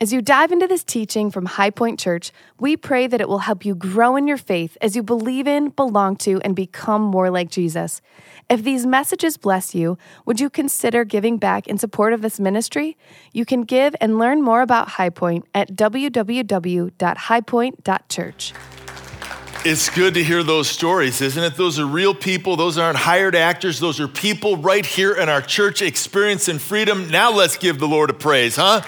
As you dive into this teaching from High Point Church, we pray that it will help you grow in your faith as you believe in, belong to, and become more like Jesus. If these messages bless you, would you consider giving back in support of this ministry? You can give and learn more about High Point at www.highpoint.church. It's good to hear those stories, isn't it? Those are real people. Those aren't hired actors. Those are people right here in our church experiencing freedom. Now let's give the Lord a praise, huh?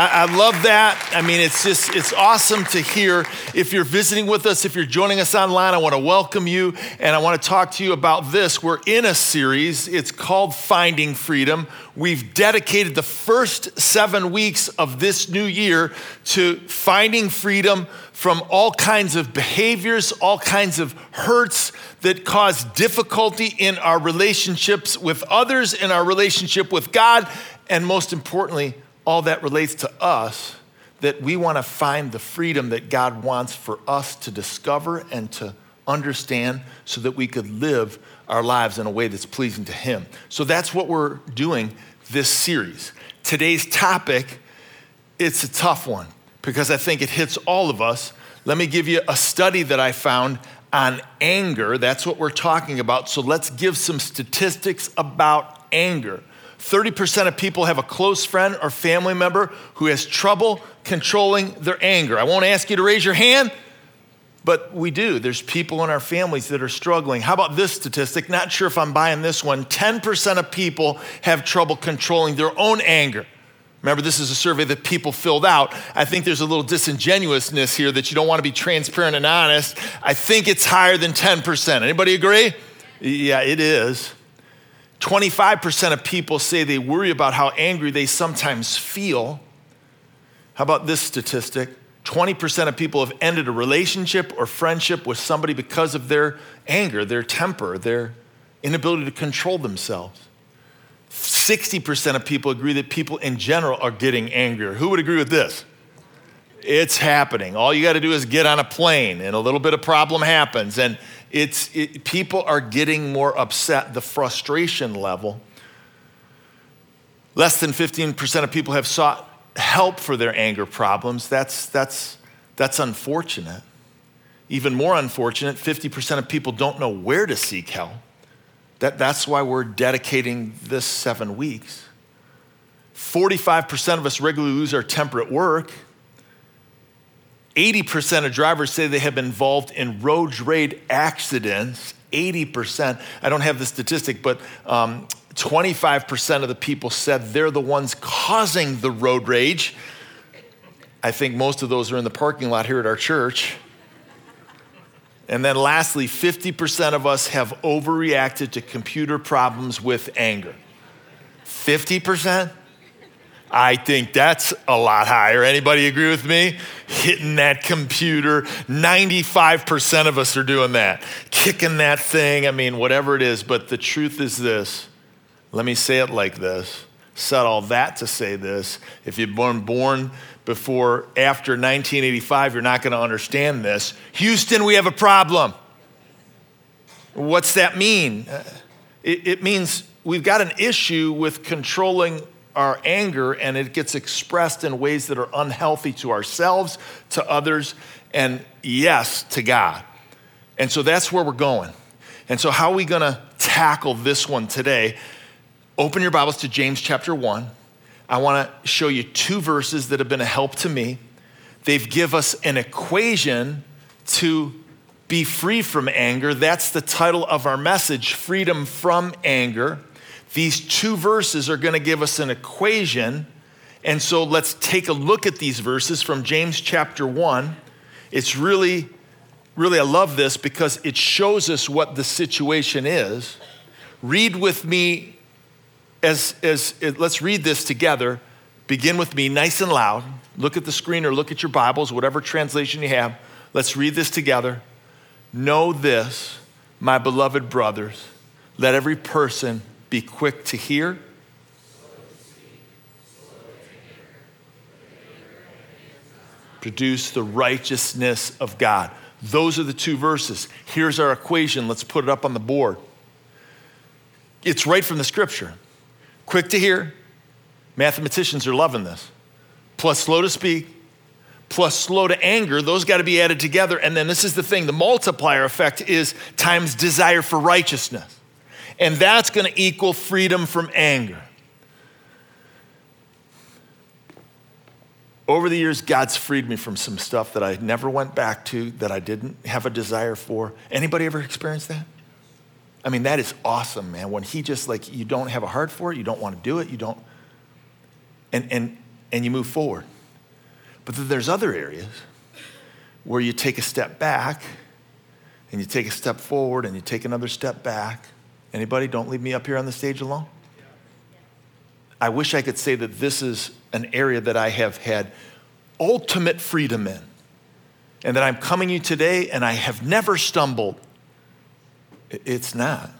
I, love that. I mean, it's just, it's awesome to hear. If you're visiting with us, if you're joining us online, I want to welcome you and I want to talk to you about this. We're in a series, it's called Finding Freedom. We've dedicated the first seven weeks of this new year to finding freedom from all kinds of behaviors, all kinds of hurts that cause difficulty in our relationships with others, in our relationship with God, and most importantly, all that relates to us, that we want to find the freedom that God wants for us to discover and to understand so that we could live our lives in a way that's pleasing to Him. So that's what we're doing this series. Today's topic, it's a tough one because I think it hits all of us. Let me give you a study that I found on anger. That's what we're talking about. So let's give some statistics about anger. 30% of people have a close friend or family member who has trouble controlling their anger. I won't ask you to raise your hand, but we do. There's people in our families that are struggling. How about this statistic? Not sure if I'm buying this one. 10% of people have trouble controlling their own anger. Remember, this is a survey that people filled out. I think there's a little disingenuousness here that you don't want to be transparent and honest. I think it's higher than 10%. Anybody agree? Yeah, it is. 25% of people say they worry about how angry they sometimes feel. How about this statistic? 20% of people have ended a relationship or friendship with somebody because of their anger, their temper, their inability to control themselves. 60% of people agree that people in general are getting angrier. Who would agree with this? It's happening. All you got to do is get on a plane and a little bit of problem happens. And it's, it, people are getting more upset, the frustration level. Less than 15% of people have sought help for their anger problems. That's, that's, that's unfortunate. Even more unfortunate, 50% of people don't know where to seek help. That, that's why we're dedicating this seven weeks. 45% of us regularly lose our temper at work. 80% of drivers say they have been involved in road rage accidents. 80%. I don't have the statistic, but um, 25% of the people said they're the ones causing the road rage. I think most of those are in the parking lot here at our church. And then lastly, 50% of us have overreacted to computer problems with anger. 50%? I think that's a lot higher. Anybody agree with me? Hitting that computer. 95% of us are doing that. Kicking that thing. I mean, whatever it is. But the truth is this. Let me say it like this. Said all that to say this. If you've been born before, after 1985, you're not going to understand this. Houston, we have a problem. What's that mean? Uh, it, it means we've got an issue with controlling our anger and it gets expressed in ways that are unhealthy to ourselves, to others, and yes, to God. And so that's where we're going. And so, how are we going to tackle this one today? Open your Bibles to James chapter 1. I want to show you two verses that have been a help to me. They've give us an equation to be free from anger. That's the title of our message, Freedom from Anger. These two verses are going to give us an equation. And so let's take a look at these verses from James chapter 1. It's really, really, I love this because it shows us what the situation is. Read with me as, as let's read this together. Begin with me nice and loud. Look at the screen or look at your Bibles, whatever translation you have. Let's read this together. Know this, my beloved brothers, let every person be quick to hear. Produce the righteousness of God. Those are the two verses. Here's our equation. Let's put it up on the board. It's right from the scripture. Quick to hear. Mathematicians are loving this. plus slow to speak, plus slow to anger, those got to be added together. And then this is the thing the multiplier effect is times desire for righteousness. And that's going to equal freedom from anger. Over the years, God's freed me from some stuff that I never went back to, that I didn't have a desire for. Anybody ever experienced that? I mean, that is awesome, man. When he just like, you don't have a heart for it, you don't want to do it, you don't, and, and, and you move forward. But then there's other areas where you take a step back and you take a step forward and you take another step back. Anybody? Don't leave me up here on the stage alone. I wish I could say that this is an area that I have had ultimate freedom in and that I'm coming to you today and I have never stumbled. It's not.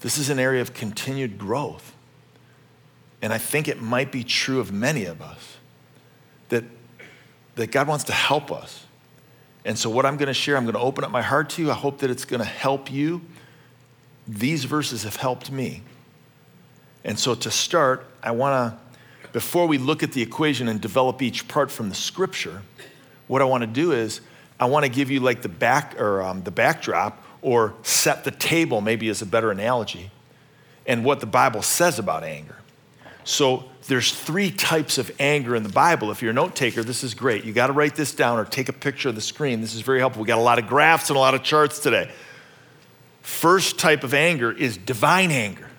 This is an area of continued growth. And I think it might be true of many of us that, that God wants to help us. And so, what I'm going to share, I'm going to open up my heart to you. I hope that it's going to help you. These verses have helped me. And so, to start, I want to before we look at the equation and develop each part from the scripture, what I want to do is I want to give you like the back or um, the backdrop or set the table, maybe is a better analogy, and what the Bible says about anger. So there's three types of anger in the Bible. If you're a note taker, this is great. You got to write this down or take a picture of the screen. This is very helpful. We got a lot of graphs and a lot of charts today. First type of anger is divine anger.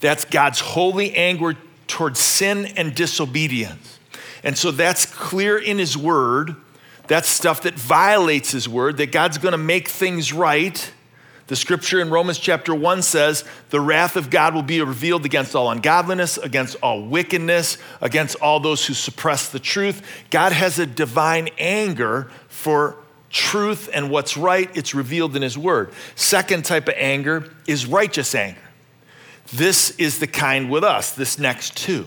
That's God's holy anger towards sin and disobedience. And so that's clear in His Word. That's stuff that violates His Word, that God's gonna make things right. The scripture in Romans chapter 1 says, The wrath of God will be revealed against all ungodliness, against all wickedness, against all those who suppress the truth. God has a divine anger for truth and what's right. It's revealed in His Word. Second type of anger is righteous anger. This is the kind with us, this next two.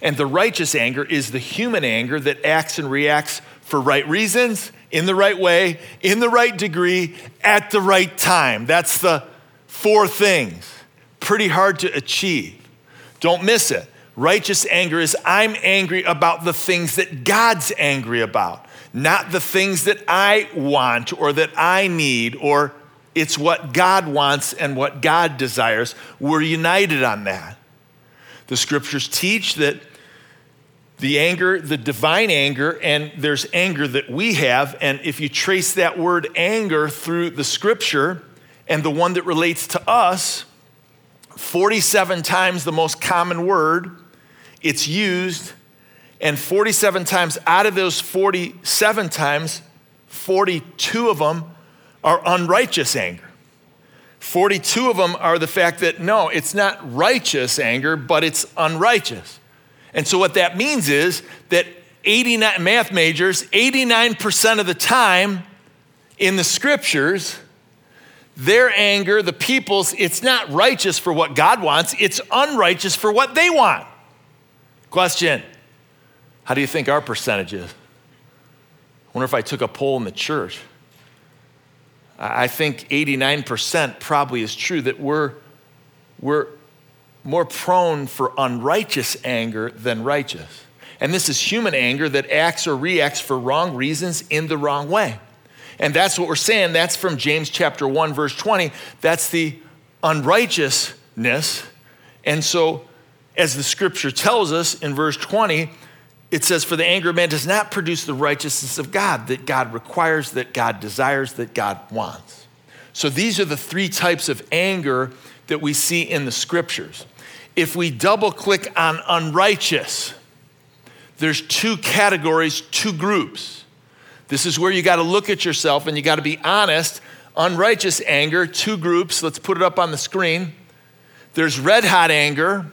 And the righteous anger is the human anger that acts and reacts for right reasons, in the right way, in the right degree, at the right time. That's the four things. Pretty hard to achieve. Don't miss it. Righteous anger is I'm angry about the things that God's angry about, not the things that I want or that I need or it's what God wants and what God desires. We're united on that. The scriptures teach that the anger, the divine anger, and there's anger that we have. And if you trace that word anger through the scripture and the one that relates to us, 47 times the most common word, it's used. And 47 times out of those 47 times, 42 of them are unrighteous anger. 42 of them are the fact that no, it's not righteous anger, but it's unrighteous. And so what that means is that 89 math majors, 89% of the time in the scriptures, their anger, the people's, it's not righteous for what God wants, it's unrighteous for what they want. Question How do you think our percentage is? I wonder if I took a poll in the church. I think 89% probably is true that we're, we're more prone for unrighteous anger than righteous. And this is human anger that acts or reacts for wrong reasons in the wrong way. And that's what we're saying. That's from James chapter 1, verse 20. That's the unrighteousness. And so, as the scripture tells us in verse 20, it says, For the anger of man does not produce the righteousness of God that God requires, that God desires, that God wants. So these are the three types of anger that we see in the scriptures. If we double click on unrighteous, there's two categories, two groups. This is where you got to look at yourself and you got to be honest. Unrighteous anger, two groups. Let's put it up on the screen. There's red hot anger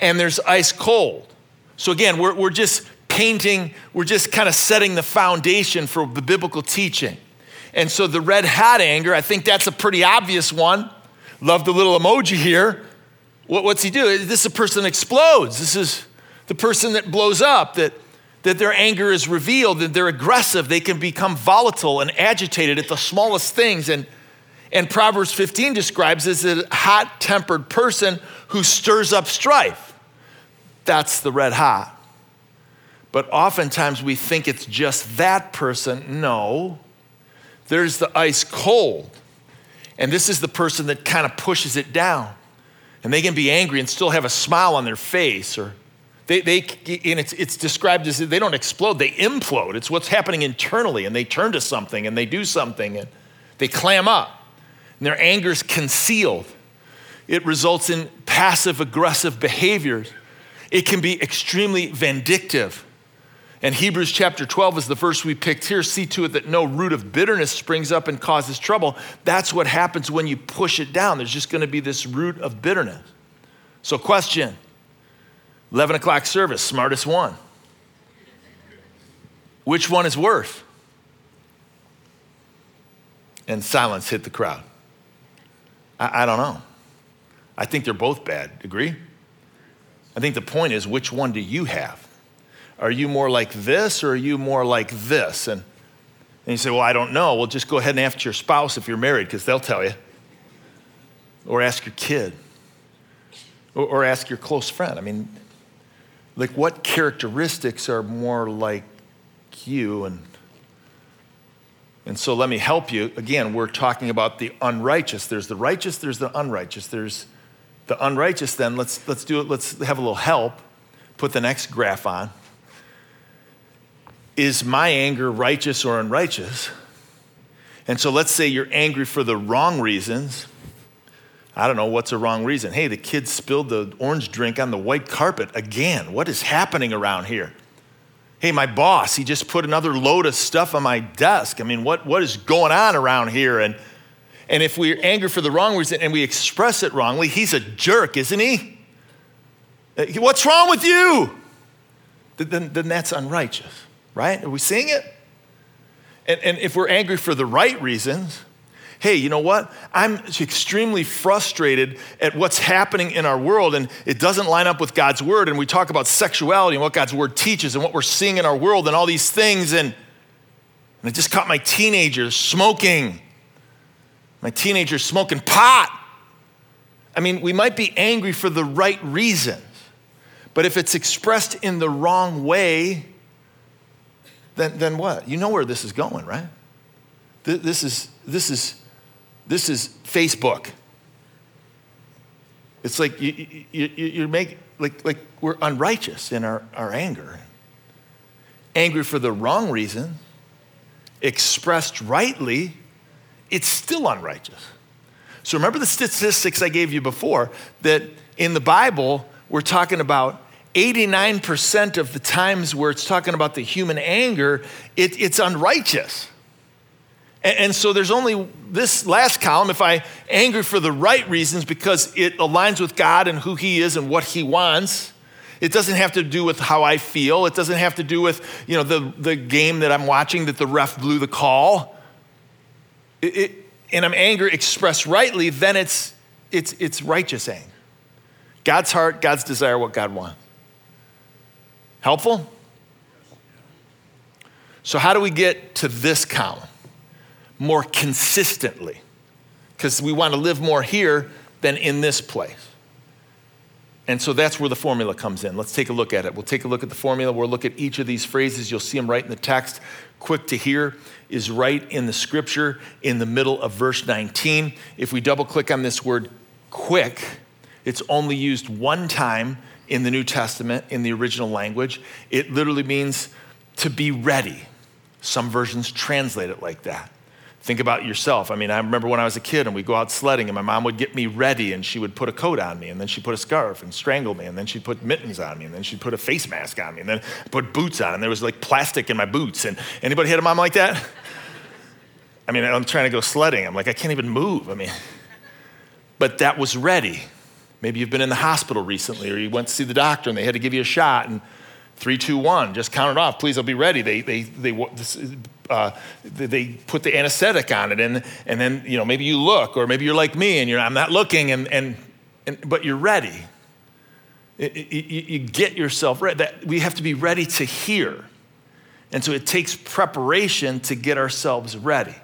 and there's ice cold. So again, we're, we're just painting, we're just kind of setting the foundation for the biblical teaching. And so the red hot anger, I think that's a pretty obvious one. Love the little emoji here. What, what's he do? This is a person explodes. This is the person that blows up, that, that their anger is revealed, that they're aggressive, they can become volatile and agitated at the smallest things. And, and Proverbs 15 describes as a hot tempered person who stirs up strife. That's the red hot. But oftentimes we think it's just that person. No, there's the ice cold. And this is the person that kind of pushes it down. And they can be angry and still have a smile on their face. Or they, they and it's, it's described as they don't explode, they implode. It's what's happening internally. And they turn to something and they do something and they clam up. And their anger's concealed. It results in passive aggressive behaviors. It can be extremely vindictive. And Hebrews chapter 12 is the verse we picked here. See to it that no root of bitterness springs up and causes trouble. That's what happens when you push it down. There's just going to be this root of bitterness. So, question 11 o'clock service, smartest one. Which one is worse? And silence hit the crowd. I, I don't know. I think they're both bad. Agree? I think the point is which one do you have? Are you more like this or are you more like this? And, and you say, Well, I don't know. Well, just go ahead and ask your spouse if you're married because they'll tell you. Or ask your kid. Or, or ask your close friend. I mean, like what characteristics are more like you and and so let me help you again we're talking about the unrighteous there's the righteous there's the unrighteous there's the unrighteous then let's let's do it let's have a little help put the next graph on is my anger righteous or unrighteous? And so let's say you're angry for the wrong reasons. I don't know what's a wrong reason. Hey, the kid spilled the orange drink on the white carpet again. What is happening around here? Hey, my boss, he just put another load of stuff on my desk. I mean, what, what is going on around here? And, and if we're angry for the wrong reason and we express it wrongly, he's a jerk, isn't he? Uh, what's wrong with you? Then, then that's unrighteous right? Are we seeing it? And, and if we're angry for the right reasons, hey, you know what? I'm extremely frustrated at what's happening in our world and it doesn't line up with God's word. And we talk about sexuality and what God's word teaches and what we're seeing in our world and all these things. And, and I just caught my teenagers smoking, my teenagers smoking pot. I mean, we might be angry for the right reasons, but if it's expressed in the wrong way, then, then what? You know where this is going, right? This is, this is, this is Facebook. It's like you, you, you make, like, like we're unrighteous in our, our anger. Angry for the wrong reason, expressed rightly, it's still unrighteous. So remember the statistics I gave you before that in the Bible, we're talking about 89% of the times where it's talking about the human anger, it, it's unrighteous. And, and, so there's only this last column, if I anger for the right reasons because it aligns with God and who He is and what He wants. It doesn't have to do with how I feel. It doesn't have to do with, you know, the, the game that I'm watching that the ref blew the call. It, and I'm angry expressed rightly, then it's, it's, it's righteous anger. God's heart, God's desire, what God wants. Helpful? So, how do we get to this column more consistently? Because we want to live more here than in this place. And so that's where the formula comes in. Let's take a look at it. We'll take a look at the formula. We'll look at each of these phrases. You'll see them right in the text. Quick to hear is right in the scripture in the middle of verse 19. If we double click on this word quick, it's only used one time in the New Testament in the original language. It literally means to be ready. Some versions translate it like that. Think about yourself. I mean, I remember when I was a kid and we'd go out sledding and my mom would get me ready and she would put a coat on me and then she'd put a scarf and strangle me and then she'd put mittens on me and then she'd put a face mask on me and then put boots on and there was like plastic in my boots. And anybody had a mom like that? I mean, I'm trying to go sledding. I'm like, I can't even move. I mean, but that was ready. Maybe you've been in the hospital recently or you went to see the doctor and they had to give you a shot and three, two, one, just count it off. Please, I'll be ready. They, they, they, uh, they put the anesthetic on it and, and then, you know, maybe you look or maybe you're like me and you're, I'm not looking and, and, and but you're ready. It, it, you, get yourself ready. That, we have to be ready to hear. And so it takes preparation to get ourselves ready.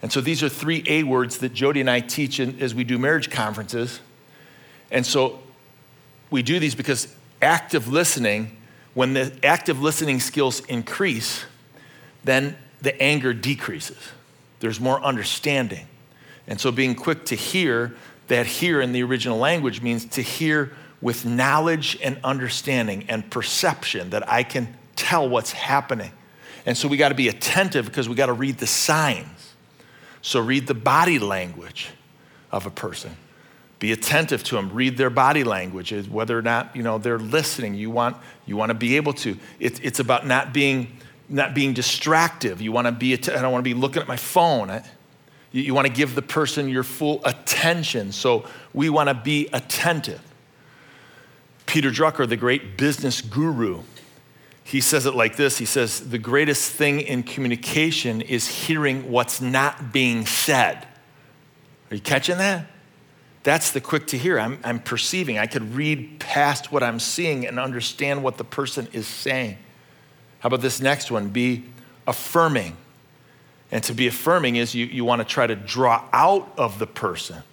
And so these are three A words that Jody and I teach in, as we do marriage conferences. And so we do these because active listening when the active listening skills increase, then the anger decreases. There's more understanding. And so being quick to hear, that hear in the original language means to hear with knowledge and understanding and perception that I can tell what's happening. And so we got to be attentive because we got to read the signs. So read the body language of a person. Be attentive to them. Read their body language, whether or not you know they're listening. You want you want to be able to. It, it's about not being not being distractive. You want to be. I don't want to be looking at my phone. You, you want to give the person your full attention. So we want to be attentive. Peter Drucker, the great business guru, he says it like this He says, The greatest thing in communication is hearing what's not being said. Are you catching that? That's the quick to hear. I'm, I'm perceiving. I could read past what I'm seeing and understand what the person is saying. How about this next one? Be affirming. And to be affirming is you, you want to try to draw out of the person.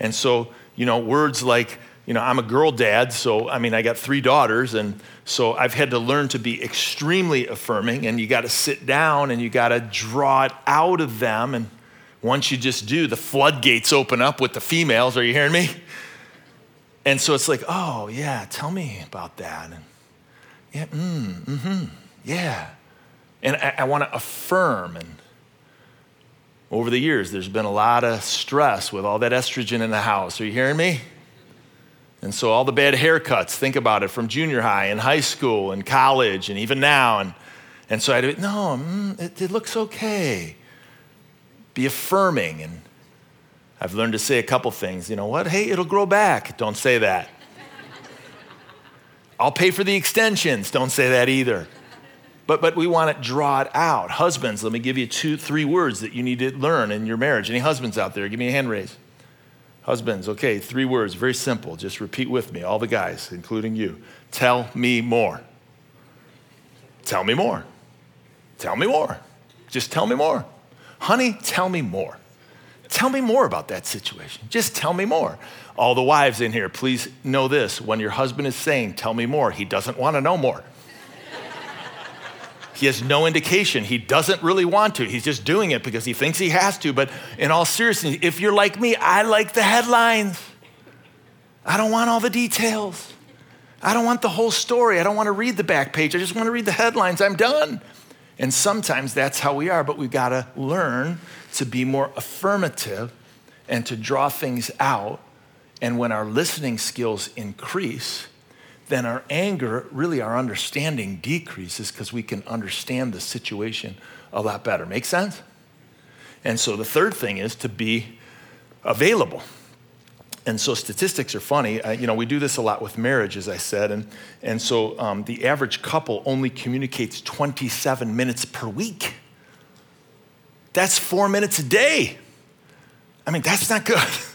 And so, you know, words like, you know, I'm a girl dad, so I mean, I got three daughters, and so I've had to learn to be extremely affirming, and you got to sit down and you got to draw it out of them. And once you just do, the floodgates open up with the females. Are you hearing me? And so it's like, oh, yeah, tell me about that. And yeah, mm, mm-hmm, yeah. And I, I want to affirm. And over the years, there's been a lot of stress with all that estrogen in the house. Are you hearing me? And so all the bad haircuts, think about it from junior high and high school and college and even now. And, and so I would, be, no, mm, it, it looks okay. Be affirming. And I've learned to say a couple things. You know what? Hey, it'll grow back. Don't say that. I'll pay for the extensions. Don't say that either. But, but we want to draw it out. Husbands, let me give you two, three words that you need to learn in your marriage. Any husbands out there? Give me a hand raise. Husbands, okay, three words, very simple. Just repeat with me, all the guys, including you. Tell me more. Tell me more. Tell me more. Just tell me more. Honey, tell me more. Tell me more about that situation. Just tell me more. All the wives in here, please know this. When your husband is saying, tell me more, he doesn't want to know more. He has no indication. He doesn't really want to. He's just doing it because he thinks he has to. But in all seriousness, if you're like me, I like the headlines. I don't want all the details. I don't want the whole story. I don't want to read the back page. I just want to read the headlines. I'm done. And sometimes that's how we are, but we've got to learn to be more affirmative and to draw things out. And when our listening skills increase, then our anger, really our understanding decreases because we can understand the situation a lot better. Make sense? And so the third thing is to be available. And so statistics are funny. You know, we do this a lot with marriage, as I said. And, and so um, the average couple only communicates 27 minutes per week. That's four minutes a day. I mean, that's not good.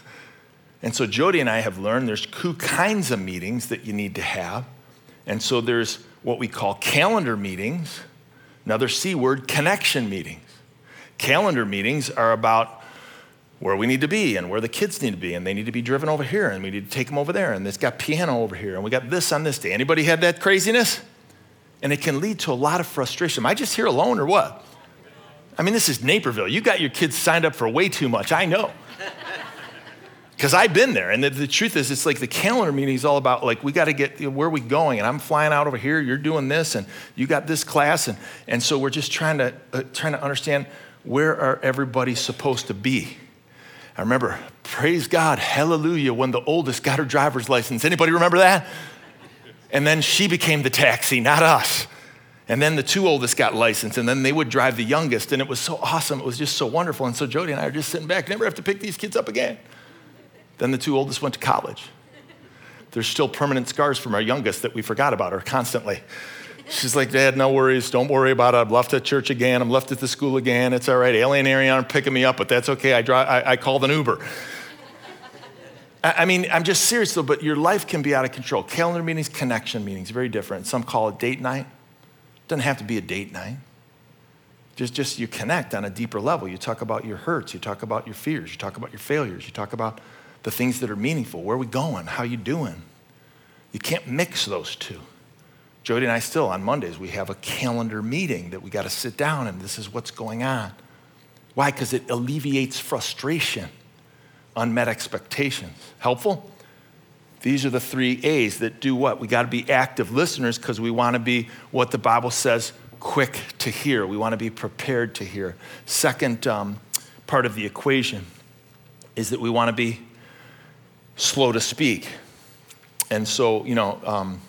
And so Jody and I have learned there's two kinds of meetings that you need to have. And so there's what we call calendar meetings, another C word, connection meetings. Calendar meetings are about where we need to be and where the kids need to be, and they need to be driven over here, and we need to take them over there, and it's got piano over here, and we got this on this day. Anybody had that craziness? And it can lead to a lot of frustration. Am I just here alone or what? I mean, this is Naperville. You got your kids signed up for way too much, I know because I've been there. And the, the, truth is, it's like the calendar meeting is all about like, we got to get, where are we going? And I'm flying out over here, you're doing this, and you got this class. And, and so we're just trying to, uh, trying to understand where are everybody supposed to be. I remember, praise God, hallelujah, when the oldest got her driver's license. Anybody remember that? And then she became the taxi, not us. And then the two oldest got licensed, and then they would drive the youngest. And it was so awesome. It was just so wonderful. And so Jody and I are just sitting back, never have to pick these kids up again. Then the two oldest went to college. There's still permanent scars from our youngest that we forgot about her constantly. She's like, Dad, no worries. Don't worry about it. I'm left at church again. I'm left at the school again. It's all right. Alien Arian aren't picking me up, but that's okay. I, drive, I, I called an Uber. I, I mean, I'm just serious though, but your life can be out of control. Calendar meetings, connection meetings, very different. Some call it date night. It doesn't have to be a date night. Just, just you connect on a deeper level. You talk about your hurts. You talk about your fears. You talk about your failures. You talk about the things that are meaningful. Where are we going? How are you doing? You can't mix those two. Jody and I still on Mondays, we have a calendar meeting that we got to sit down and this is what's going on. Why? Because it alleviates frustration, unmet expectations. Helpful? These are the three A's that do what? We got to be active listeners because we want to be what the Bible says quick to hear. We want to be prepared to hear. Second um, part of the equation is that we want to be slow to speak. And so, you know, um,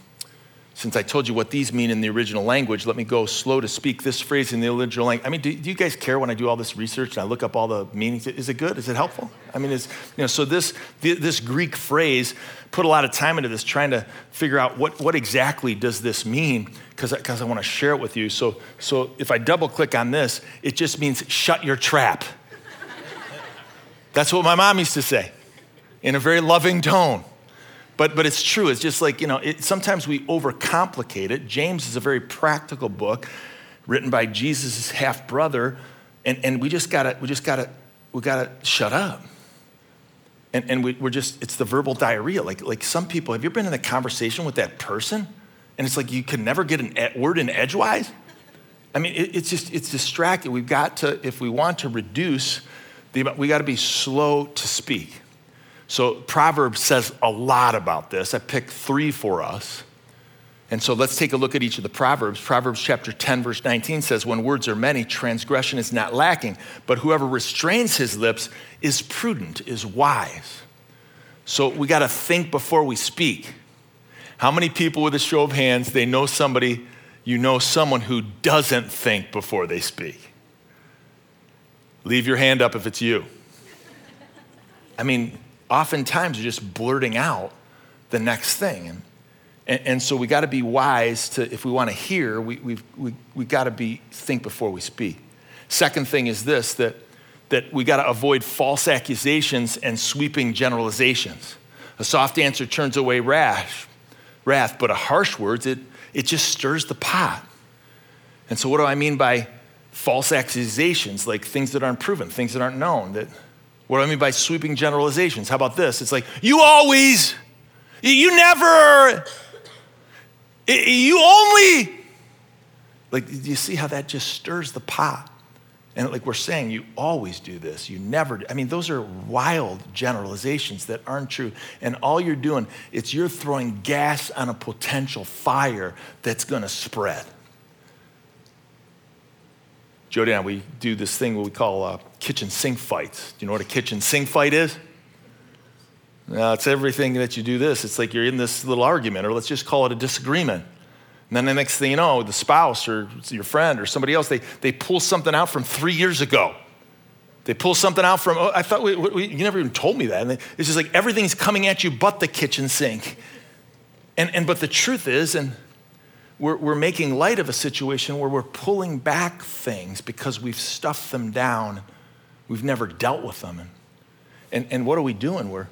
since I told you what these mean in the original language, let me go slow to speak this phrase in the original language. I mean, do, do, you guys care when I do all this research and I look up all the meanings? Is it good? Is it helpful? I mean, is, you know, so this, this Greek phrase, put a lot of time into this trying to figure out what, what exactly does this mean because I want to share it with you. So, so if I double click on this, it just means shut your trap. That's what my mom used to say in a very loving tone. But, but it's true. It's just like, you know, it, sometimes we overcomplicate it. James is a very practical book written by Jesus' half brother. And, and we just gotta, we just gotta, we gotta shut up. And, and we, we're just, it's the verbal diarrhea. Like, like some people, have you been in a conversation with that person? And it's like you can never get a word in edgewise? I mean, it, it's just, it's distracting. We've got to, if we want to reduce the, amount, we got to be slow to speak. So Proverbs says a lot about this. I picked three for us. And so let's take a look at each of the Proverbs. Proverbs chapter 10, verse 19 says, When words are many, transgression is not lacking, but whoever restrains his lips is prudent, is wise. So we got to think before we speak. How many people with a show of hands, they know somebody, you know someone who doesn't think before they speak? Leave your hand up if it's you. I mean, oftentimes you're just blurting out the next thing. And, and, and so we got to be wise to, if we want to hear, we, we've, we, we got to be, think before we speak. Second thing is this, that, that we got to avoid false accusations and sweeping generalizations. A soft answer turns away rash, wrath, but a harsh words, it, it just stirs the pot. And so what do I mean by false accusations, like things that aren't proven, things that aren't known, that what do I mean by sweeping generalizations? How about this? It's like, you always, you never, you only. Like, do you see how that just stirs the pot? And like we're saying, you always do this. You never. I mean, those are wild generalizations that aren't true. And all you're doing, it's you're throwing gas on a potential fire that's going to spread. Jody and I, we do this thing we call uh, kitchen sink fights. Do you know what a kitchen sink fight is? It's everything that you do this. It's like you're in this little argument, or let's just call it a disagreement. And then the next thing you know, the spouse or your friend or somebody else, they, they pull something out from three years ago. They pull something out from, oh, I thought, we, we, you never even told me that. And it's just like everything's coming at you but the kitchen sink. And, and but the truth is, and we're, we're making light of a situation where we're pulling back things because we've stuffed them down. We've never dealt with them. And, and, and what are we doing? We're,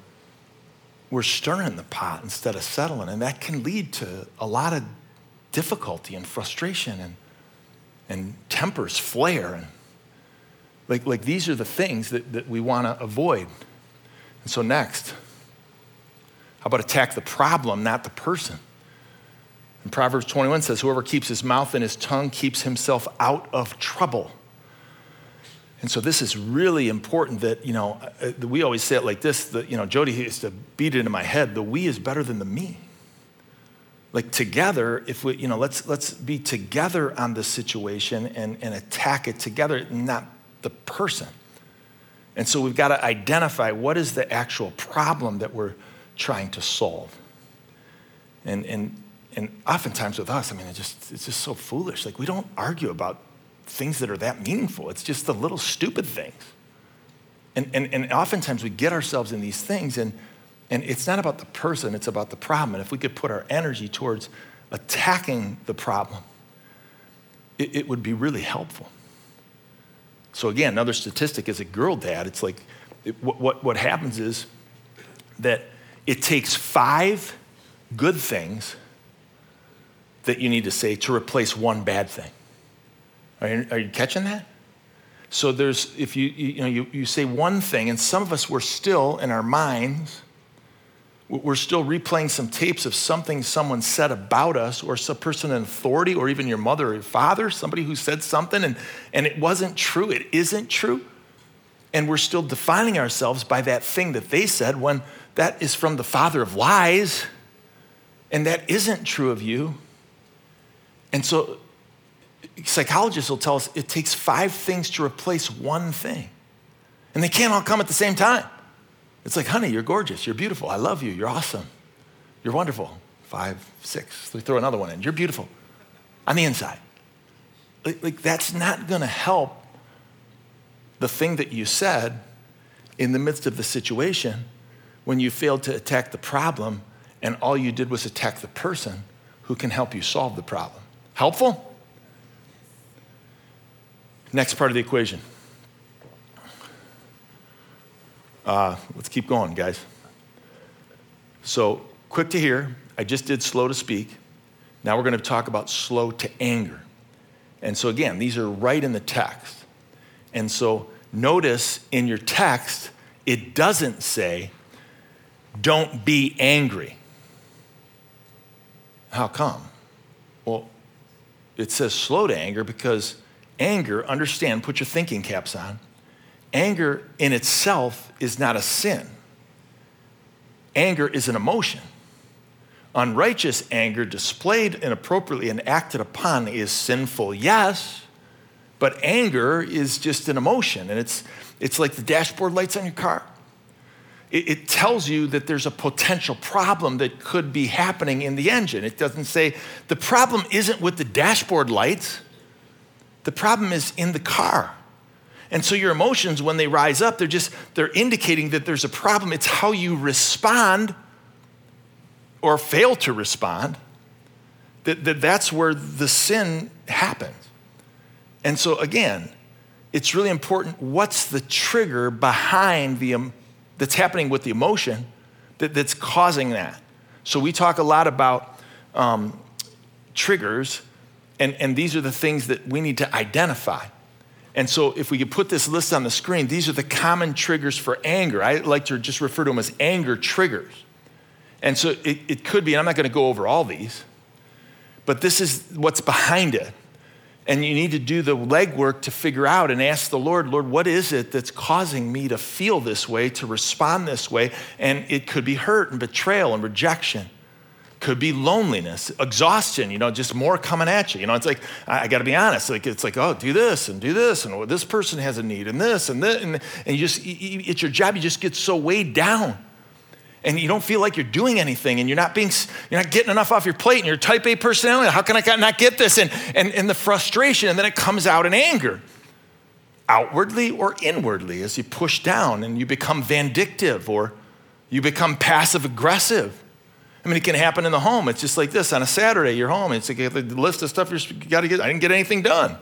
we're stirring the pot instead of settling. And that can lead to a lot of difficulty and frustration and, and tempers flare. And like, like these are the things that, that we want to avoid. And so, next, how about attack the problem, not the person? And Proverbs 21 says, Whoever keeps his mouth and his tongue keeps himself out of trouble. And so this is really important that, you know, uh, we always say it like this, that, you know, Jody used to beat it into my head, the we is better than the me. Like together, if we, you know, let's, let's be together on this situation and, and attack it together, not the person. And so we've got to identify what is the actual problem that we're trying to solve. And, and and oftentimes with us, I mean, it's just, it's just so foolish. Like, we don't argue about things that are that meaningful, it's just the little stupid things. And, and, and oftentimes we get ourselves in these things, and, and it's not about the person, it's about the problem. And if we could put our energy towards attacking the problem, it, it would be really helpful. So, again, another statistic as a girl dad, it's like it, what, what happens is that it takes five good things that you need to say to replace one bad thing. Are you, are you catching that? So there's, if you, you, know, you, you say one thing, and some of us, we're still in our minds, we're still replaying some tapes of something someone said about us or some person in authority or even your mother or father, somebody who said something and, and it wasn't true. It isn't true. And we're still defining ourselves by that thing that they said when that is from the father of lies and that isn't true of you. And so psychologists will tell us it takes five things to replace one thing. And they can't all come at the same time. It's like, honey, you're gorgeous. You're beautiful. I love you. You're awesome. You're wonderful. Five, six. We throw another one in. You're beautiful on the inside. Like, like that's not going to help the thing that you said in the midst of the situation when you failed to attack the problem and all you did was attack the person who can help you solve the problem. Helpful? Next part of the equation. Uh, let's keep going, guys. So, quick to hear. I just did slow to speak. Now we're going to talk about slow to anger. And so, again, these are right in the text. And so, notice in your text, it doesn't say, don't be angry. How come? Well, it says slow to anger because anger, understand, put your thinking caps on, Anger in itself is not a sin. Anger is an emotion. Unrighteous anger displayed inappropriately and acted upon is sinful, yes, but anger is just an emotion, and it's, it's like the dashboard lights on your car. It, it tells you that there's a potential problem that could be happening in the engine. It doesn't say the problem isn't with the dashboard lights, the problem is in the car. And so your emotions, when they rise up, they're just, they're indicating that there's a problem. It's how you respond or fail to respond that, that that's where the sin happens. And so again, it's really important what's the trigger behind the, um, that's happening with the emotion that, that's causing that. So we talk a lot about um, triggers, and, and these are the things that we need to identify. And so, if we could put this list on the screen, these are the common triggers for anger. I like to just refer to them as anger triggers. And so, it, it could be, and I'm not going to go over all these, but this is what's behind it. And you need to do the legwork to figure out and ask the Lord, Lord, what is it that's causing me to feel this way, to respond this way? And it could be hurt and betrayal and rejection could be loneliness, exhaustion, you know, just more coming at you. You know, it's like, I, I got to be honest, like, it's like, oh, do this and do this, and this person has a need, and this and this, and, and you just, it's your job, you just get so weighed down. And you don't feel like you're doing anything, and you're not being, you're not getting enough off your plate, and you're type A personality. How can I not get this? And, and, and the frustration, and then it comes out in anger, outwardly or inwardly, as you push down and you become vindictive or you become passive aggressive I mean, it can happen in the home. It's just like this on a Saturday, you're home. It's like the list of stuff you got to get. I didn't get anything done.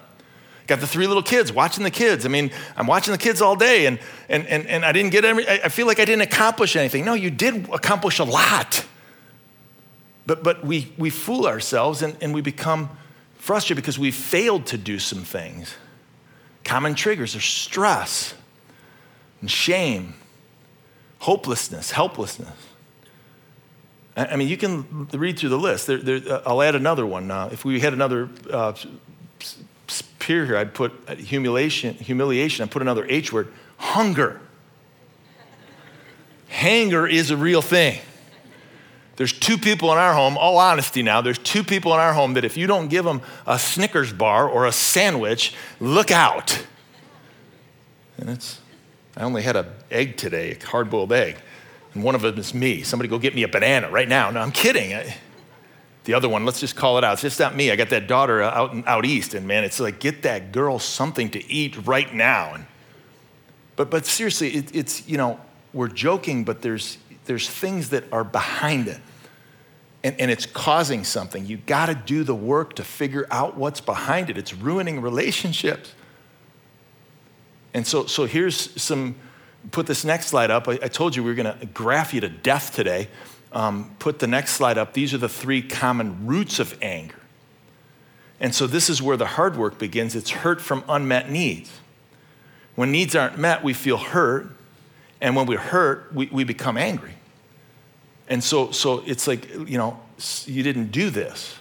Got the three little kids, watching the kids. I mean, I'm watching the kids all day, and, and, and, and I didn't get I feel like I didn't accomplish anything. No, you did accomplish a lot. But, but we, we fool ourselves and, and we become frustrated because we failed to do some things. Common triggers are stress and shame, hopelessness, helplessness. I mean, you can read through the list. There, there, uh, I'll add another one. Uh, if we had another uh, peer here, I'd put uh, humiliation, humiliation, I'd put another H word, hunger. Hanger is a real thing. There's two people in our home, all honesty now, there's two people in our home that if you don't give them a Snickers bar or a sandwich, look out. And it's, I only had an egg today, a hard boiled egg and one of them is me. Somebody go get me a banana right now. No, I'm kidding. I, the other one, let's just call it out. It's just not me. I got that daughter out, out east, and man, it's like, get that girl something to eat right now. And, but, but seriously, it, it's, you know, we're joking, but there's, there's things that are behind it. And, and it's causing something. You got to do the work to figure out what's behind it. It's ruining relationships. And so, so here's some put this next slide up. I, I told you we were going to graph you to death today. Um, put the next slide up. These are the three common roots of anger. And so this is where the hard work begins. It's hurt from unmet needs. When needs aren't met, we feel hurt. And when we're hurt, we, we become angry. And so, so it's like, you know, you didn't do this.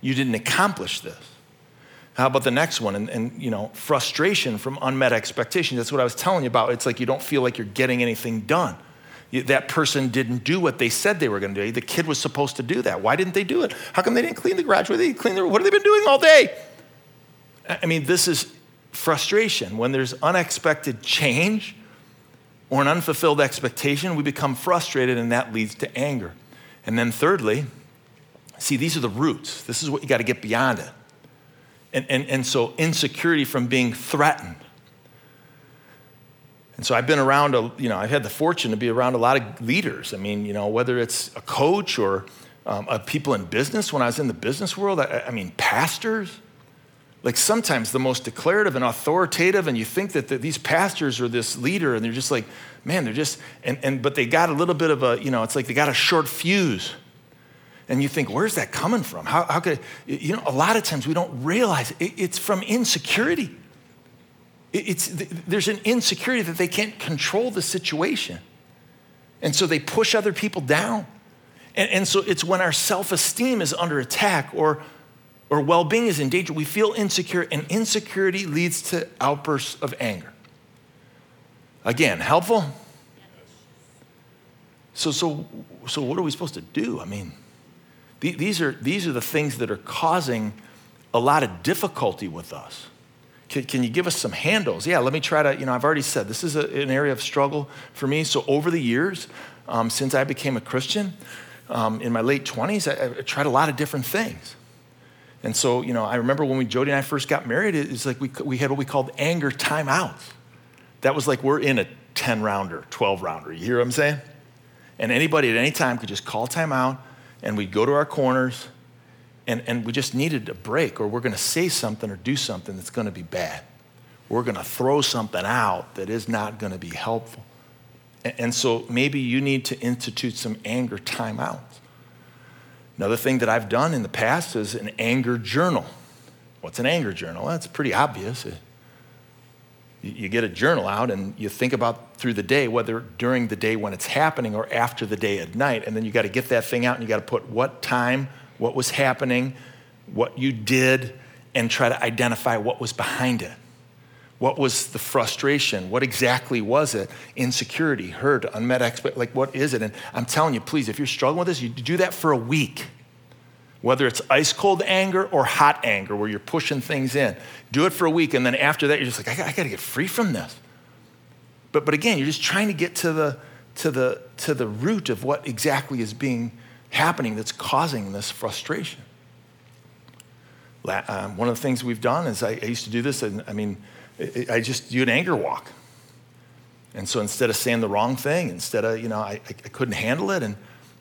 You didn't accomplish this. How about the next one? And, and, you know, frustration from unmet expectations. That's what I was telling you about. It's like you don't feel like you're getting anything done. You, that person didn't do what they said they were going to do. The kid was supposed to do that. Why didn't they do it? How come they didn't clean the garage? They clean the, what have they been doing all day? I mean, this is frustration. When there's unexpected change or an unfulfilled expectation, we become frustrated and that leads to anger. And then, thirdly, see, these are the roots. This is what you got to get beyond it. And, and, and so, insecurity from being threatened. And so, I've been around, a, you know, I've had the fortune to be around a lot of leaders. I mean, you know, whether it's a coach or um, people in business, when I was in the business world, I, I mean, pastors. Like sometimes the most declarative and authoritative, and you think that the, these pastors are this leader, and they're just like, man, they're just, and, and but they got a little bit of a, you know, it's like they got a short fuse and you think, where's that coming from? How, how could, you know, a lot of times we don't realize it, it's from insecurity. It, it's, there's an insecurity that they can't control the situation. And so they push other people down. And, and so it's when our self esteem is under attack or, or well being is in danger, we feel insecure, and insecurity leads to outbursts of anger. Again, helpful? So, so, so what are we supposed to do? I mean, these are, these are the things that are causing a lot of difficulty with us. Can, can you give us some handles? Yeah, let me try to, you know, I've already said this is a, an area of struggle for me. So over the years, um, since I became a Christian, um, in my late 20s, I, I, tried a lot of different things. And so, you know, I remember when we, Jody and I first got married, it was like we, we had what we called anger timeouts. That was like we're in a 10 rounder, 12 rounder. You hear what I'm saying? And anybody at any time could just call timeout and we'd go to our corners and, and we just needed a break or we're going to say something or do something that's going to be bad. We're going to throw something out that is not going to be helpful. And, and so maybe you need to institute some anger timeouts. Another thing that I've done in the past is an anger journal. What's an anger journal? Well, pretty obvious. It, you get a journal out and you think about through the day, whether during the day when it's happening or after the day at night. And then you got to get that thing out and you got to put what time, what was happening, what you did, and try to identify what was behind it. What was the frustration? What exactly was it? Insecurity, hurt, unmet expect. Like, what is it? And I'm telling you, please, if you're struggling with this, you do that for a week whether it's ice cold anger or hot anger where you're pushing things in. Do it for a week, and then after that, you're just like, I, I got to get free from this. But, but again, you're just trying to get to the, to, the, to the root of what exactly is being happening that's causing this frustration. Um, one of the things we've done is I, I used to do this, and I mean, I just do an anger walk. And so instead of saying the wrong thing, instead of, you know, I, I couldn't handle it, and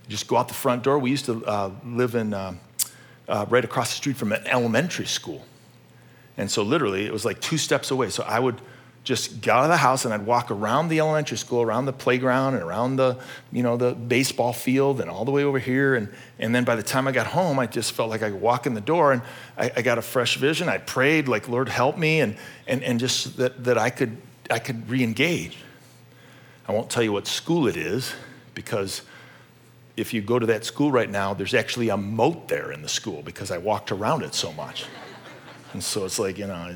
just go out the front door. We used to uh, live in uh, uh, right across the street from an elementary school. And so literally it was like two steps away. So I would just get out of the house and I'd walk around the elementary school, around the playground and around the, you know, the baseball field and all the way over here. And, and then by the time I got home, I just felt like I could walk in the door and I, I got a fresh vision. I prayed like, Lord, help me. And, and, and just that, that I could, I could re-engage. I won't tell you what school it is because if you go to that school right now, there's actually a moat there in the school because I walked around it so much. And so it's like, you know,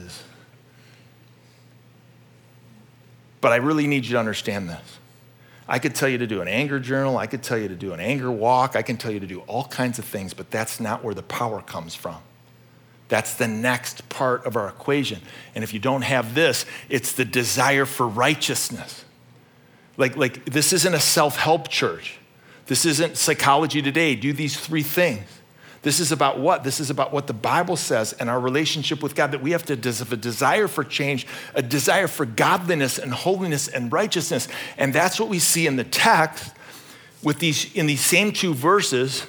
but I really need you to understand this. I could tell you to do an anger journal, I could tell you to do an anger walk, I can tell you to do all kinds of things, but that's not where the power comes from. That's the next part of our equation. And if you don't have this, it's the desire for righteousness. Like, like this isn't a self help church. This isn't psychology today. Do these three things. This is about what? This is about what the Bible says and our relationship with God, that we have to have a desire for change, a desire for godliness and holiness and righteousness. And that's what we see in the text with these, in these same two verses.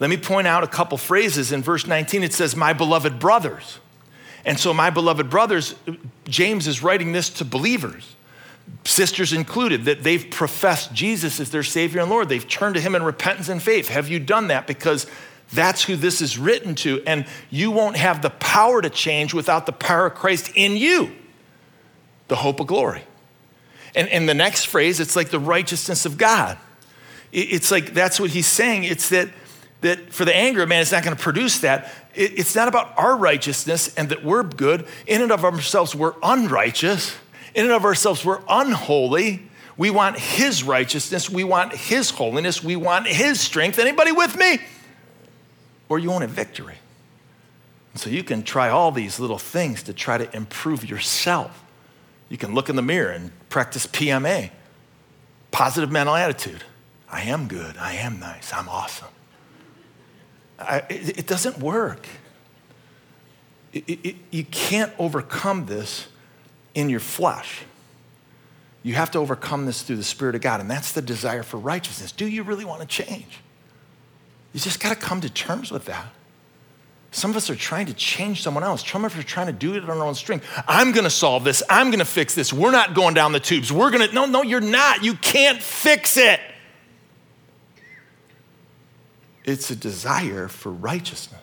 Let me point out a couple phrases. In verse 19, it says, My beloved brothers. And so, my beloved brothers, James is writing this to believers sisters included, that they've professed Jesus as their Savior and Lord. They've turned to Him in repentance and faith. Have you done that? Because that's who this is written to. And you won't have the power to change without the power of Christ in you, the hope of glory. And, and the next phrase, it's like the righteousness of God. It's like that's what he's saying. It's that that for the anger of man, it's not going to produce that. It's not about our righteousness and that we're good. In and of ourselves, we're unrighteous. In and of ourselves, we're unholy. We want his righteousness. We want his holiness. We want his strength. Anybody with me? Or you want a victory. So you can try all these little things to try to improve yourself. You can look in the mirror and practice PMA, positive mental attitude. I am good. I am nice. I'm awesome. I, it, it, doesn't work. It, it, you can't overcome this in your flesh. You have to overcome this through the Spirit of God, and that's the desire for righteousness. Do you really want to change? You just got to come to terms with that. Some of us are trying to change someone else. Some of us are trying to do it on our own strength. I'm going to solve this. I'm going to fix this. We're not going down the tubes. We're going to, no, no, you're not. You can't fix it. It's a desire for righteousness.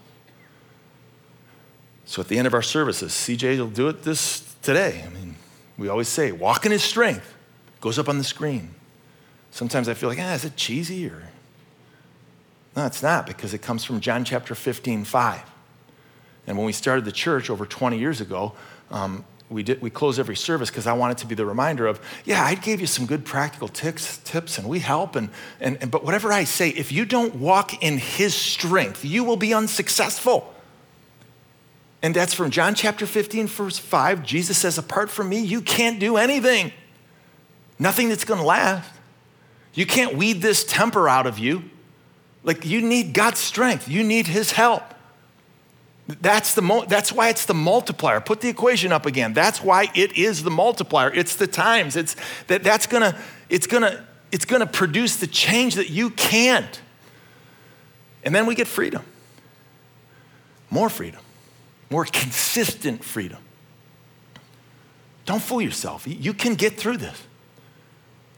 So at the end of our services, CJ will do it this today. I mean, we always say, walk in his strength. Goes up on the screen. Sometimes I feel like, ah, is it cheesy or? No, it's not because it comes from John chapter 15, 5. And when we started the church over 20 years ago, um, we, did, we close every service because I want it to be the reminder of, yeah, I gave you some good practical tips, tips and we help. And, and, and, but whatever I say, if you don't walk in his strength, you will be unsuccessful. And that's from John chapter 15, verse 5. Jesus says, apart from me, you can't do anything. Nothing that's to last. You can't weed this temper out of you. Like you need God's strength. You need his help. That's, the, that's why it's the multiplier. Put the equation up again. That's why it is the multiplier. It's the times. It's that that's gonna, it's gonna, it's gonna produce the change that you can't. And then we get freedom. More freedom. More consistent freedom. Don't fool yourself. You can get through this.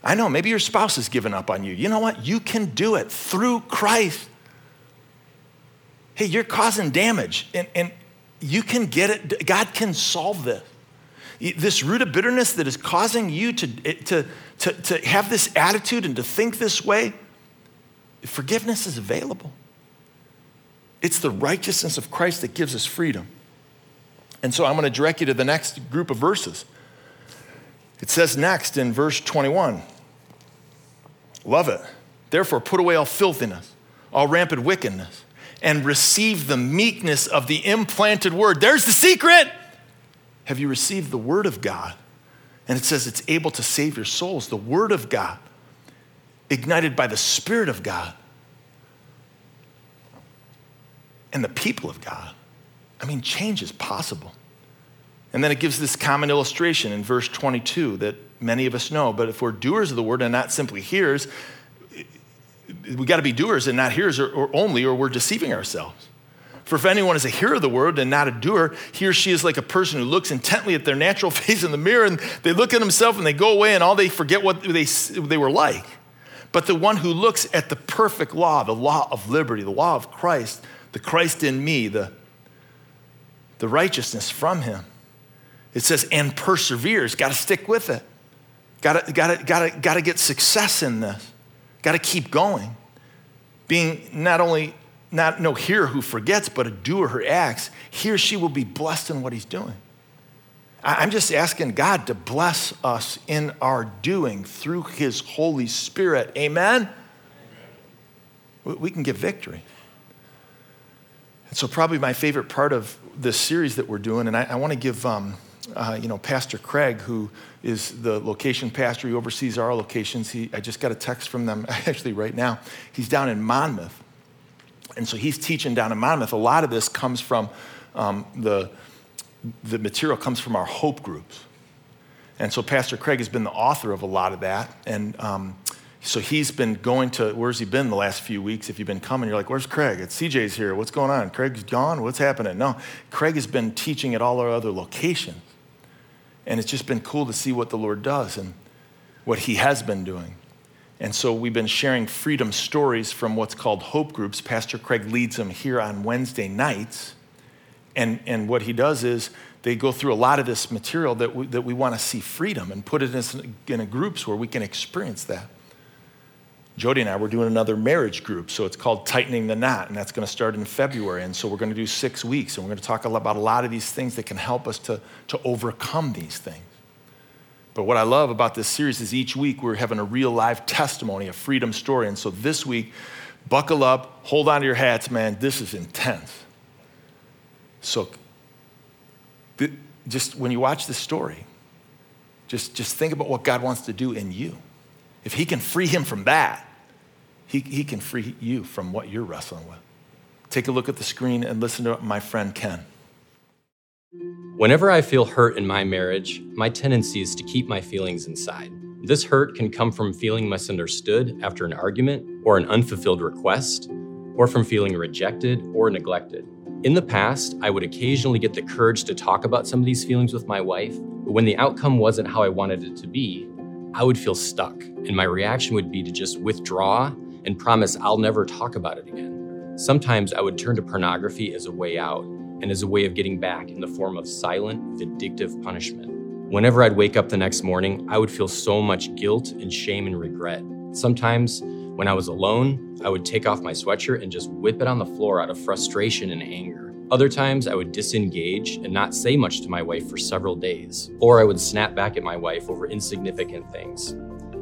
I know, maybe your spouse has given up on you. You know what? You can do it through Christ hey, you're causing damage and, and you can get it. God can solve this. This root of bitterness that is causing you to, to, to, to have this attitude and to think this way, forgiveness is available. It's the righteousness of Christ that gives us freedom. And so I'm going to direct you to the next group of verses. It says next in verse 21 Love it. Therefore, put away all filthiness, all rampant wickedness and receive the meekness of the implanted word. There's the secret. Have you received the word of God? And it says it's able to save your souls. The word of God, ignited by the Spirit of God and the people of God. I mean, change is possible. And then it gives this common illustration in verse 22 that many of us know. But if we're doers of the word and not simply hearers, we got to be doers and not hearers or, or only, or we're deceiving ourselves. For if anyone is a hearer of the word and not a doer, he or she is like a person who looks intently at their natural face in the mirror and they look at themselves and they go away and all they forget what they, they were like. But the one who looks at the perfect law, the law of liberty, the law of Christ, the Christ in me, the, the righteousness from him, it says, and perseveres, got to stick with it. Got to, got to, got to, got to get success in this. Got to keep going. Being not only not no hearer who forgets, but a doer who acts, he or she will be blessed in what he's doing. I'm just asking God to bless us in our doing through his Holy Spirit. Amen? We can get victory. And so, probably my favorite part of this series that we're doing, and I, I want to give um, uh, you know, Pastor Craig, who is the location pastor, he oversees our locations. He, I just got a text from them actually right now. He's down in Monmouth. And so he's teaching down in Monmouth. A lot of this comes from um, the, the material comes from our hope groups. And so Pastor Craig has been the author of a lot of that. And um, so he's been going to, where's he been the last few weeks? If you've been coming, you're like, where's Craig? It's CJ's here. What's going on? Craig's gone? What's happening? No, Craig has been teaching at all our other locations. And it's just been cool to see what the Lord does and what He has been doing. And so we've been sharing freedom stories from what's called hope groups. Pastor Craig leads them here on Wednesday nights. And, and what he does is they go through a lot of this material that we, that we want to see freedom and put it in, in groups where we can experience that. Jody and I, we're doing another marriage group. So it's called Tightening the Knot, and that's going to start in February. And so we're going to do six weeks, and we're going to talk about a lot of these things that can help us to, to overcome these things. But what I love about this series is each week we're having a real live testimony, a freedom story. And so this week, buckle up, hold on to your hats, man. This is intense. So th- just when you watch this story, just, just think about what God wants to do in you. If He can free him from that, he, he can free you from what you're wrestling with. Take a look at the screen and listen to my friend Ken. Whenever I feel hurt in my marriage, my tendency is to keep my feelings inside. This hurt can come from feeling misunderstood after an argument or an unfulfilled request, or from feeling rejected or neglected. In the past, I would occasionally get the courage to talk about some of these feelings with my wife, but when the outcome wasn't how I wanted it to be, I would feel stuck, and my reaction would be to just withdraw and promise I'll never talk about it again. Sometimes I would turn to pornography as a way out and as a way of getting back in the form of silent, vindictive punishment. Whenever I'd wake up the next morning, I would feel so much guilt and shame and regret. Sometimes, when I was alone, I would take off my sweatshirt and just whip it on the floor out of frustration and anger. Other times, I would disengage and not say much to my wife for several days, or I would snap back at my wife over insignificant things.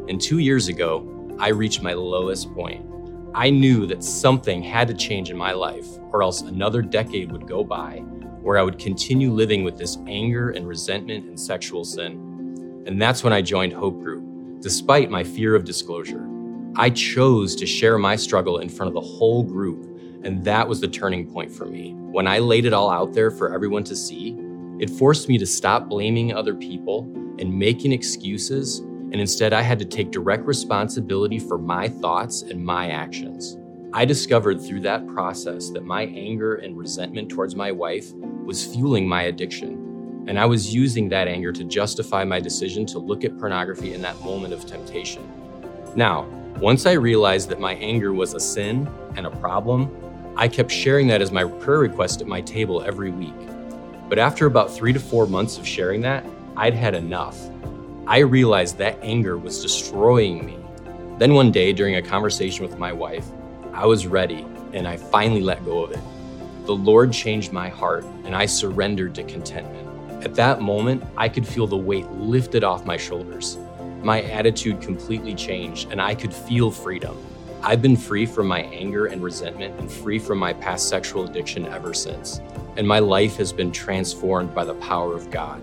And two years ago, I reached my lowest point. I knew that something had to change in my life, or else another decade would go by where I would continue living with this anger and resentment and sexual sin. And that's when I joined Hope Group, despite my fear of disclosure. I chose to share my struggle in front of the whole group, and that was the turning point for me. When I laid it all out there for everyone to see, it forced me to stop blaming other people and making excuses and instead I had to take direct responsibility for my thoughts and my actions. I discovered through that process that my anger and resentment towards my wife was fueling my addiction, and I was using that anger to justify my decision to look at pornography in that moment of temptation. Now, once I realized that my anger was a sin and a problem, I kept sharing that as my prayer request at my table every week. But after about three to four months of sharing that, I'd had enough I realized that anger was destroying me. Then one day, during a conversation with my wife, I was ready and I finally let go of it. The Lord changed my heart and I surrendered to contentment. At that moment, I could feel the weight lifted off my shoulders. My attitude completely changed and I could feel freedom. I've been free from my anger and resentment and free from my past sexual addiction ever since. And my life has been transformed by the power of God.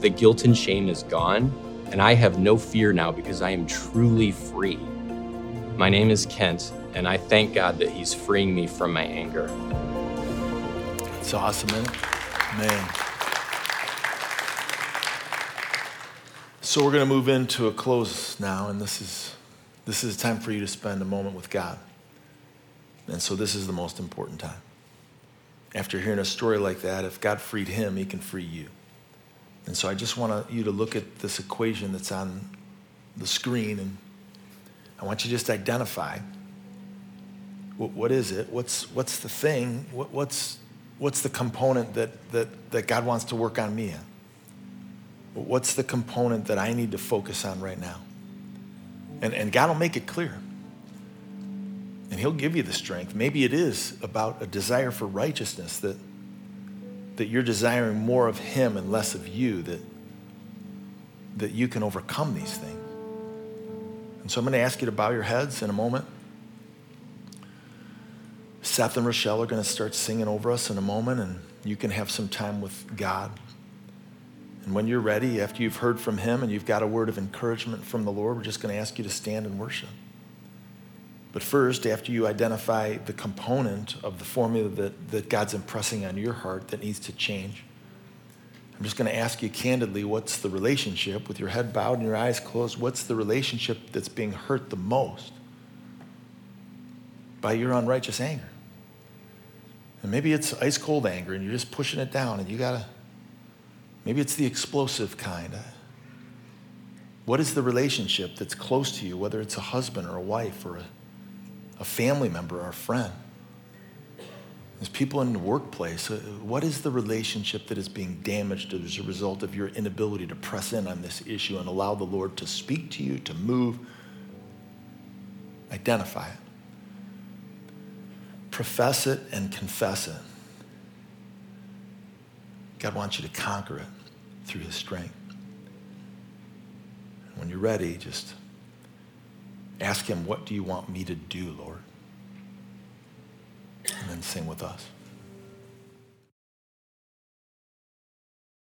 The guilt and shame is gone, and I have no fear now because I am truly free. My name is Kent, and I thank God that He's freeing me from my anger. It's awesome, man. Man. So we're going to move into a close now, and this is this is time for you to spend a moment with God. And so this is the most important time. After hearing a story like that, if God freed him, he can free you. And so I just want you to look at this equation that's on the screen, and I want you to just identify what, what is it? What's, what's the thing? What, what's, what's the component that, that, that God wants to work on me in? What's the component that I need to focus on right now? And, and God will make it clear. And He'll give you the strength. Maybe it is about a desire for righteousness that that you're desiring more of Him and less of you, that, that you can overcome these things. And so I'm going to ask you to bow your heads in a moment. Seth and Rochelle are going to start singing over us in a moment, and you can have some time with God. And when you're ready, after you've heard from Him and you've got a word of encouragement from the Lord, we're just going to ask you to stand and worship. But first, after you identify the component of the formula that, that God's impressing on your heart that needs to change, I'm just going to ask you candidly what's the relationship, with your head bowed and your eyes closed, what's the relationship that's being hurt the most by your unrighteous anger? And maybe it's ice cold anger and you're just pushing it down and you got to, maybe it's the explosive kind. What is the relationship that's close to you, whether it's a husband or a wife or a a family member or a friend, there's people in the workplace, uh, what is the relationship that is being damaged as a result of your inability to press in on this issue and allow the Lord to speak to you, to move? Identify it. Profess it and confess it. God wants you to conquer it through his strength. When you're ready, just ask him, What do you want me to do, Lord? and then sing with us.